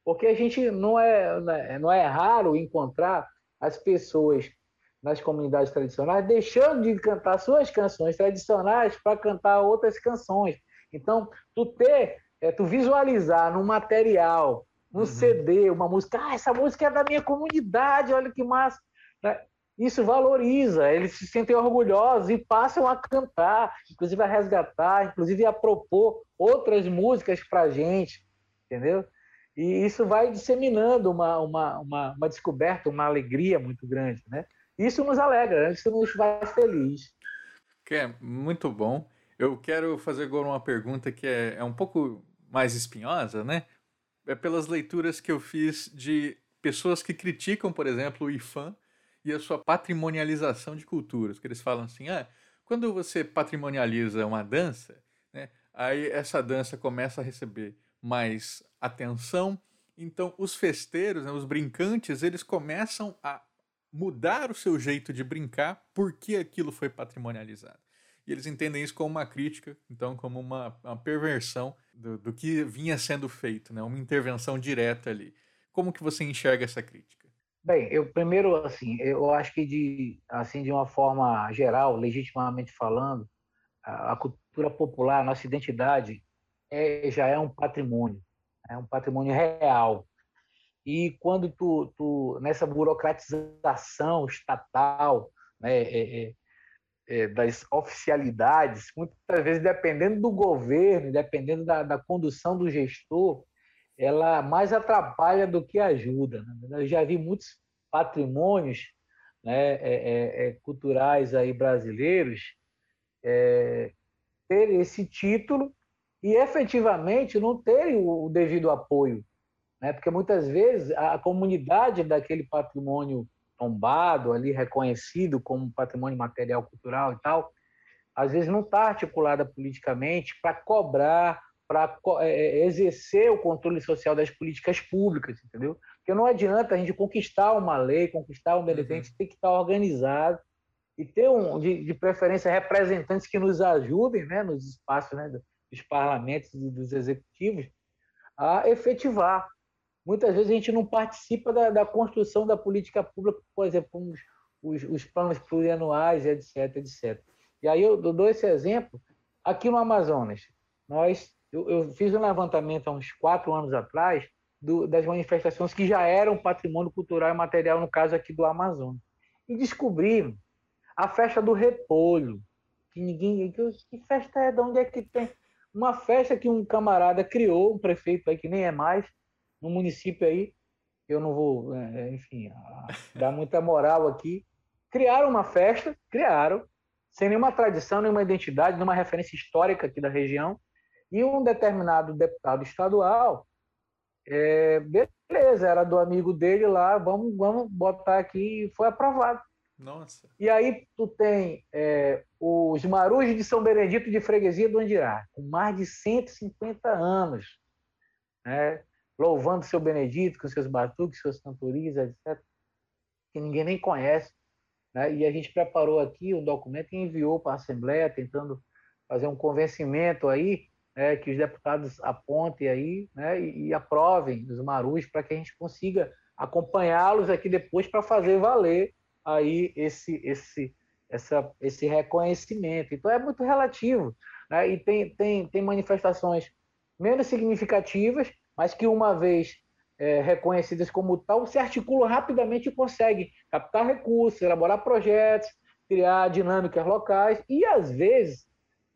[SPEAKER 5] porque a gente não é, né, não é raro encontrar as pessoas nas comunidades tradicionais deixando de cantar suas canções tradicionais para cantar outras canções. Então, tu ter, é, tu visualizar num material, num uhum. CD, uma música, ah, essa música é da minha comunidade, olha que massa. Né? Isso valoriza, eles se sentem orgulhosos e passam a cantar, inclusive a resgatar, inclusive a propor outras músicas para gente, entendeu? E isso vai disseminando uma, uma, uma, uma descoberta, uma alegria muito grande, né? Isso nos alegra, isso nos faz feliz.
[SPEAKER 4] Que é muito bom. Eu quero fazer agora uma pergunta que é, é um pouco mais espinhosa, né? É pelas leituras que eu fiz de pessoas que criticam, por exemplo, o IFAM e a sua patrimonialização de culturas. Que eles falam assim, ah, quando você patrimonializa uma dança, né, aí essa dança começa a receber mais atenção. Então, os festeiros, né, os brincantes, eles começam a mudar o seu jeito de brincar porque aquilo foi patrimonializado. E eles entendem isso como uma crítica, então, como uma, uma perversão do, do, que vinha sendo feito, né? uma intervenção direta ali. Como que você enxerga essa crítica?
[SPEAKER 5] Bem, eu primeiro, assim, eu acho que de, assim, de uma forma geral, legitimamente falando, a, a cultura popular, a nossa identidade, é, já é um patrimônio, é um patrimônio real. E quando tu, tu nessa burocratização estatal, né, é, é, das oficialidades, muitas vezes dependendo do governo, dependendo da, da condução do gestor, ela mais atrapalha do que ajuda. Né? Eu já vi muitos patrimônios né, é, é, é culturais aí brasileiros é, ter esse título e efetivamente não terem o devido apoio. Né? Porque muitas vezes a comunidade daquele patrimônio tombado, ali reconhecido como patrimônio material cultural e tal, às vezes não está articulada politicamente para cobrar, para é, é, exercer o controle social das políticas públicas, entendeu? Porque não adianta a gente conquistar uma lei, conquistar um benefício, uhum. tem que estar organizado e ter, um, de, de preferência, representantes que nos ajudem né, nos espaços né, dos parlamentos e dos executivos a efetivar. Muitas vezes a gente não participa da, da construção da política pública, por exemplo, os, os planos plurianuais, etc, etc. E aí eu dou esse exemplo aqui no Amazonas. Nós, eu, eu fiz um levantamento há uns quatro anos atrás do, das manifestações que já eram patrimônio cultural e material, no caso aqui do Amazonas. E descobri a festa do repolho, que ninguém. Que, festa é? De onde é que tem? uma festa que um camarada criou, um prefeito aí que nem é mais, no município aí, eu não vou, é, é, enfim, dar muita moral aqui. Criaram uma festa, criaram, sem nenhuma tradição, nenhuma identidade, nenhuma referência histórica aqui da região, e um determinado deputado estadual, é, beleza, era do amigo dele lá, vamos, vamos botar aqui, e foi aprovado.
[SPEAKER 4] Nossa.
[SPEAKER 5] E aí tu tem é, os Marujos de São Benedito de Freguesia do Andirá, com mais de 150 anos, né? Louvando seu Benedito com seus batuques, suas cantorias, etc., que ninguém nem conhece. né? e a gente preparou aqui um documento e enviou para a Assembleia, tentando fazer um convencimento aí, né, que os deputados apontem aí né, e, e aprovem os marus para que a gente consiga acompanhá-los aqui depois para fazer valer aí esse, esse, essa, esse reconhecimento. Então é muito relativo. Né? E tem, tem, tem manifestações menos significativas, mas que uma vez é, reconhecidas como tal, se articulam rapidamente e conseguem captar recursos, elaborar projetos, criar dinâmicas locais e, às vezes,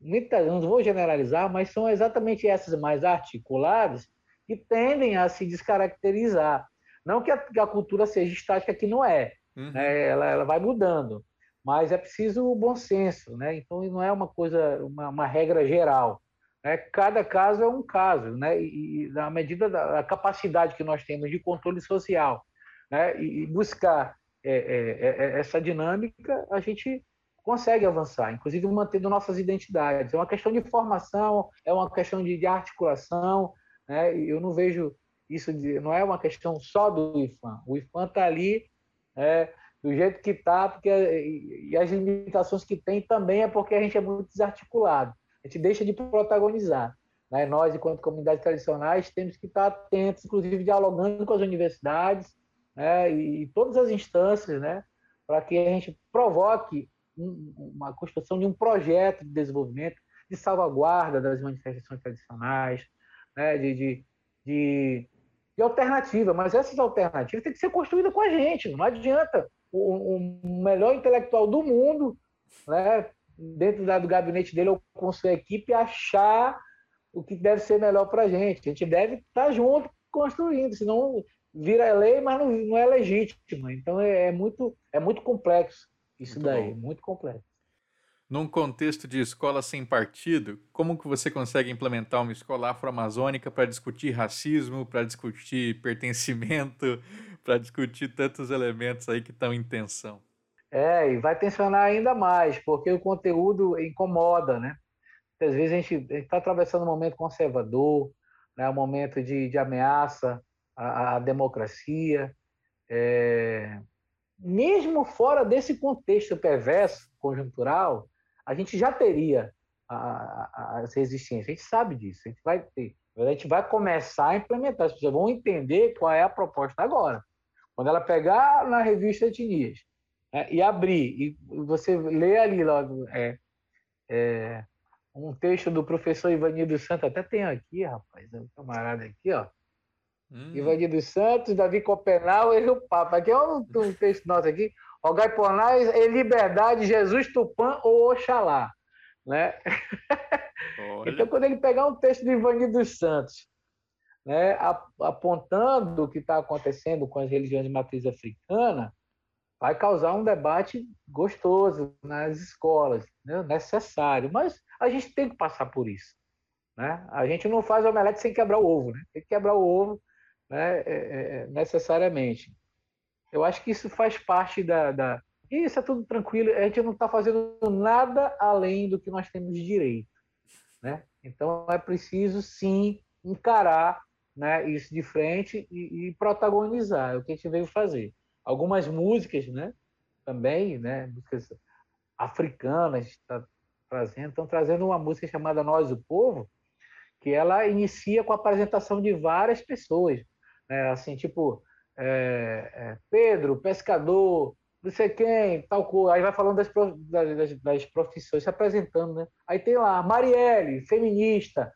[SPEAKER 5] muitas, não vou generalizar, mas são exatamente essas mais articuladas que tendem a se descaracterizar. Não que a, que a cultura seja estática, que não é. Uhum. Né? Ela, ela vai mudando. Mas é preciso o bom senso. Né? Então, não é uma coisa, uma, uma regra geral. Né? Cada caso é um caso. Né? E, na medida da capacidade que nós temos de controle social né? e, buscar é, é, é, essa dinâmica, a gente consegue avançar, inclusive mantendo nossas identidades. É uma questão de formação, é uma questão de, de articulação. Né? Eu não vejo isso, de, não é uma questão só do IFAM. O IFAM está ali é, do jeito que está, porque e as limitações que tem também é porque a gente é muito desarticulado. A gente deixa de protagonizar. Né? Nós, enquanto comunidades tradicionais, temos que estar atentos, inclusive dialogando com as universidades né? e todas as instâncias, né? para que a gente provoque uma construção de um projeto de desenvolvimento, de salvaguarda das manifestações tradicionais, né, de, de, de, de, alternativa. Mas essas alternativas têm que ser construídas com a gente. Não adianta o, o melhor intelectual do mundo, né, dentro do gabinete dele ou com sua equipe, achar o que deve ser melhor para a gente. A gente deve estar junto construindo, senão vira lei, mas não, não é legítimo. Então é, é muito, é muito complexo. Isso muito daí, bom. muito complexo.
[SPEAKER 4] Num contexto de escola sem partido, como que você consegue implementar uma escola afro-amazônica para discutir racismo, para discutir pertencimento, para discutir tantos elementos aí que estão em tensão?
[SPEAKER 5] É, e vai tensionar ainda mais, porque o conteúdo incomoda, né? Às vezes a gente está atravessando um momento conservador, né? um momento de, de ameaça à, à democracia. É, mesmo fora desse contexto perverso, conjuntural, a gente já teria as resistências. A gente sabe disso, a gente vai ter. A gente vai começar a implementar. As pessoas vão entender qual é a proposta agora. Quando ela pegar na revista Etnias é, e abrir, e você lê ali logo, é, é, um texto do professor Ivanildo Santos, até tem aqui, rapaz, um camarada aqui, ó, Hum. Ivanir dos Santos, Davi Copenal e o Papa. Aqui é um, um texto nosso aqui. Rogai por nós em liberdade, Jesus Tupã ou Oxalá. Né? então, quando ele pegar um texto de Ivanir dos Santos, né, apontando o que está acontecendo com as religiões de matriz africana, vai causar um debate gostoso nas escolas, né, necessário. Mas a gente tem que passar por isso. Né? A gente não faz omelete sem quebrar o ovo. Né? Tem que quebrar o ovo né, é, é, é, necessariamente. Eu acho que isso faz parte da, da... Isso é tudo tranquilo, a gente não está fazendo nada além do que nós temos direito. Né? Então é preciso sim encarar né, isso de frente e, e, protagonizar, é o que a gente veio fazer. Algumas músicas né, também, né, músicas africanas, está trazendo, estão trazendo uma música chamada Nós o Povo, que ela inicia com a apresentação de várias pessoas né? assim, tipo, é, é, Pedro, pescador, não sei quem, tal coisa. Aí vai falando das, das, das, profissões, se apresentando, né? Aí tem lá, Marielle, feminista,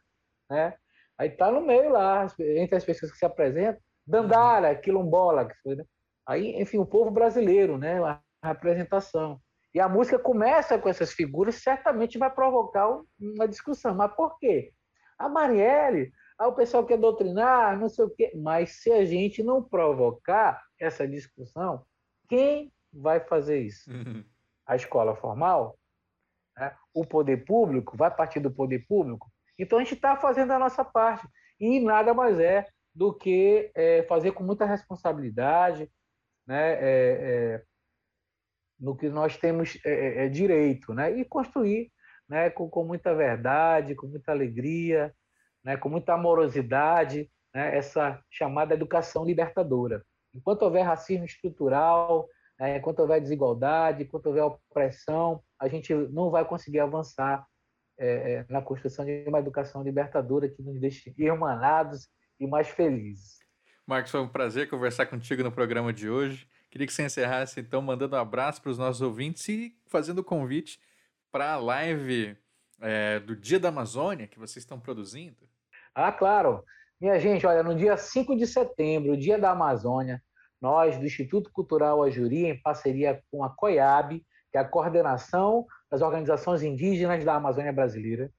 [SPEAKER 5] né? Aí tá no meio lá, entre as pessoas que se apresentam, Dandara, quilombola, que foi, né? Aí, enfim, o povo brasileiro, né? A apresentação. E a música começa com essas figuras, certamente vai provocar uma discussão. Mas por quê? A Marielle, ah, o pessoal quer doutrinar, não sei o quê. Mas se a gente não provocar essa discussão, quem vai fazer isso? Uhum. A escola formal? Né? O poder público? Vai partir do poder público? Então a gente está fazendo a nossa parte. E nada mais é do que é, fazer com muita responsabilidade, né? É, é, no que nós temos é, é, é, direito, né? E construir né? com, com muita verdade, com muita alegria, né, com muita amorosidade, né, essa chamada educação libertadora. Enquanto houver racismo estrutural, né? enquanto houver desigualdade, enquanto houver opressão, a gente não vai conseguir avançar é, é, na construção de uma educação libertadora que nos deixe irmanados e mais felizes.
[SPEAKER 4] Marcos, foi um prazer conversar contigo no programa de hoje. Queria que você encerrasse, então, mandando um abraço para os nossos ouvintes e fazendo o convite para a live é, do Dia da Amazônia que vocês estão produzindo.
[SPEAKER 5] Ah, claro. Minha gente, olha, no dia 5 de setembro, Dia da Amazônia, nós, do Instituto Cultural Ajuri, em parceria com a COIAB, que é a Coordenação das Organizações Indígenas da Amazônia Brasileira,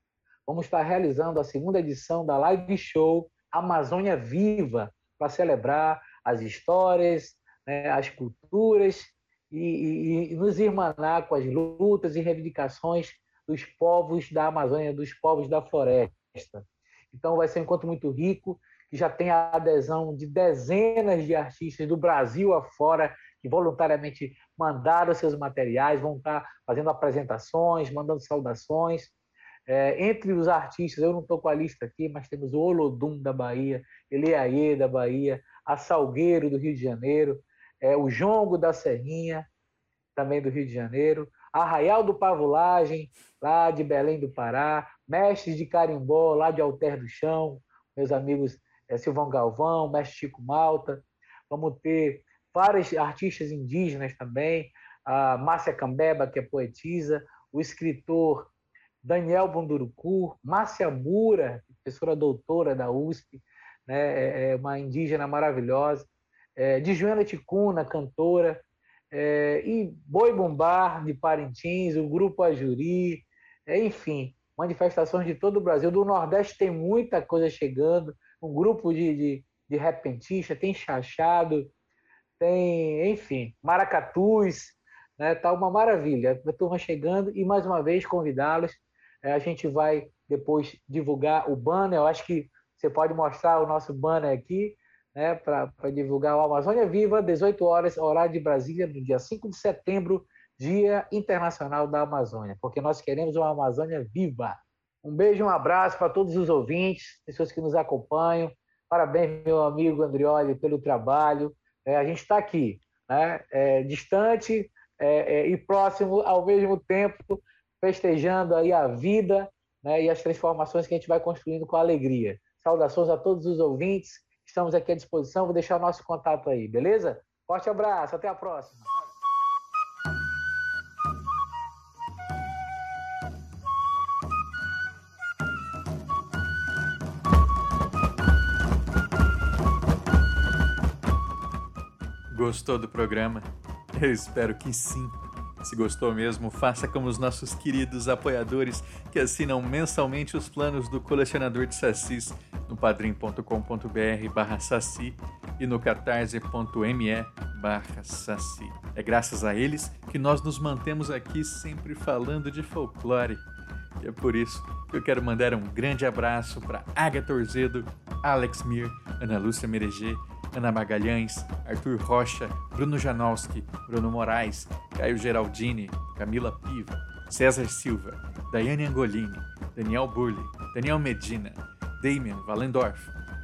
[SPEAKER 5] vamos estar realizando a segunda edição da live show Amazônia Viva, para celebrar as histórias, né, as culturas e, e, e nos irmanar com as lutas e reivindicações dos povos da Amazônia, dos povos da floresta. Então, vai ser um encontro muito rico, que já tem a adesão de dezenas de artistas do Brasil afora, que voluntariamente mandaram seus materiais, vão estar fazendo apresentações, mandando saudações. É, entre os artistas, eu não estou com a lista aqui, mas temos o Olodum da Bahia, Eleaê da Bahia, a Salgueiro do Rio de Janeiro, é, o Jongo da Serrinha, também do Rio de Janeiro, Arraial do Pavulagem, lá de Belém do Pará, Mestres de Carimbó, lá de Alter do Chão, meus amigos é, Silvão Galvão, Mestre Chico Malta. Vamos ter vários artistas indígenas também, a Márcia Cambeba, que é poetisa, o escritor Daniel Bunduruku, Márcia Mura, professora doutora da USP, né, é, é uma indígena maravilhosa, é, de Joana Ticuna, cantora, é, e Boi Bombar de Parintins, o Grupo Ajuri, é, enfim, manifestações de todo o Brasil. Do Nordeste tem muita coisa chegando, um grupo de, de, de repentista, tem Chachado, tem, enfim, Maracatus, né? Tá uma maravilha. A turma chegando e mais uma vez convidá-los. É, a gente vai depois divulgar o banner. Eu acho que você pode mostrar o nosso banner aqui né, para divulgar o Amazônia Viva, 18 horas, horário de Brasília, no dia 5 de setembro, Dia Internacional da Amazônia, porque nós queremos uma Amazônia viva. Um beijo, um abraço para todos os ouvintes, pessoas que nos acompanham. Parabéns, meu amigo Andrioli, pelo trabalho. É, a gente está aqui, né, é, distante é, é, e próximo ao mesmo tempo, festejando aí a vida né, e as transformações que a gente vai construindo com alegria. Saudações a todos os ouvintes Estamos aqui à disposição. Vou deixar o nosso contato aí, beleza? Forte abraço, até a próxima.
[SPEAKER 4] Gostou do programa? Eu espero que sim. Se gostou mesmo, faça como os nossos queridos apoiadores que assinam mensalmente os planos do colecionador de sacis no padrim.com.br barra saci e no catarse.me barra saci. É graças a eles que nós nos mantemos aqui sempre falando de folclore. E é por isso que eu quero mandar um grande abraço para Agatha Orzedo, Alex Mir, Ana Lúcia Mereger, Ana Magalhães, Arthur Rocha, Bruno Janowski, Bruno Moraes, Caio Geraldini, Camila Piva, César Silva, Daiane Angolini, Daniel Burley, Daniel Medina, Damian Valendorf,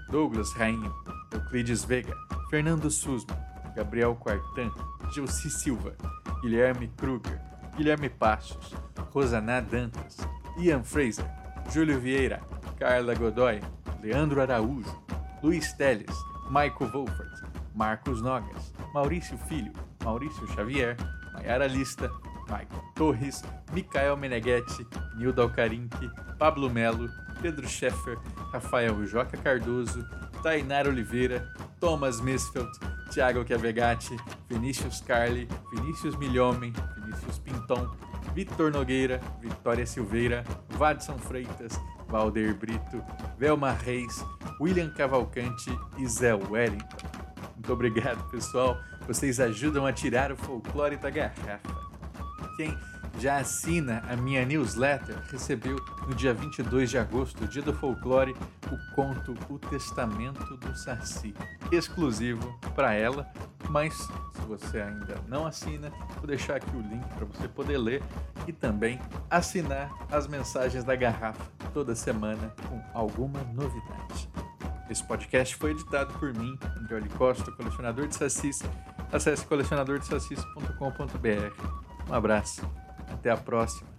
[SPEAKER 4] Douglas Rainho, Euclides Vega, Fernando Susma, Gabriel Quartan, Gilci Silva, Guilherme Kruger, Guilherme Passos, Rosaná Dantas, Ian Fraser, Júlio Vieira, Carla Godoy, Leandro Araújo, Luiz Teles, Michael Wolfert, Marcos Nogas, Maurício Filho, Maurício Xavier, Maiara Lista, Michael Torres, Mikael Meneghetti, Nildo Alcarinque, Pablo Melo, Pedro Scheffer, Rafael Joca Cardoso, Tainara Oliveira, Thomas Misfeld, Thiago Chiavegatti, Vinícius Carli, Vinícius Milhomem, Vinícius Pinton, Vitor Nogueira, Vitória Silveira, Vadson Freitas, Valder Brito, Velma Reis, William Cavalcante e Zé Wellington. Muito obrigado, pessoal. Vocês ajudam a tirar o folclore da garrafa. Quem já assina a minha newsletter, recebeu no dia 22 de agosto, dia do folclore, o conto O Testamento do Saci, exclusivo para ela, mas se você ainda não assina, vou deixar aqui o link para você poder ler e também assinar as mensagens da garrafa toda semana com alguma novidade. Esse podcast foi editado por mim, André Costa, colecionador de sacis, acesse colecionadordesacis.com.br. Um abraço, até a próxima!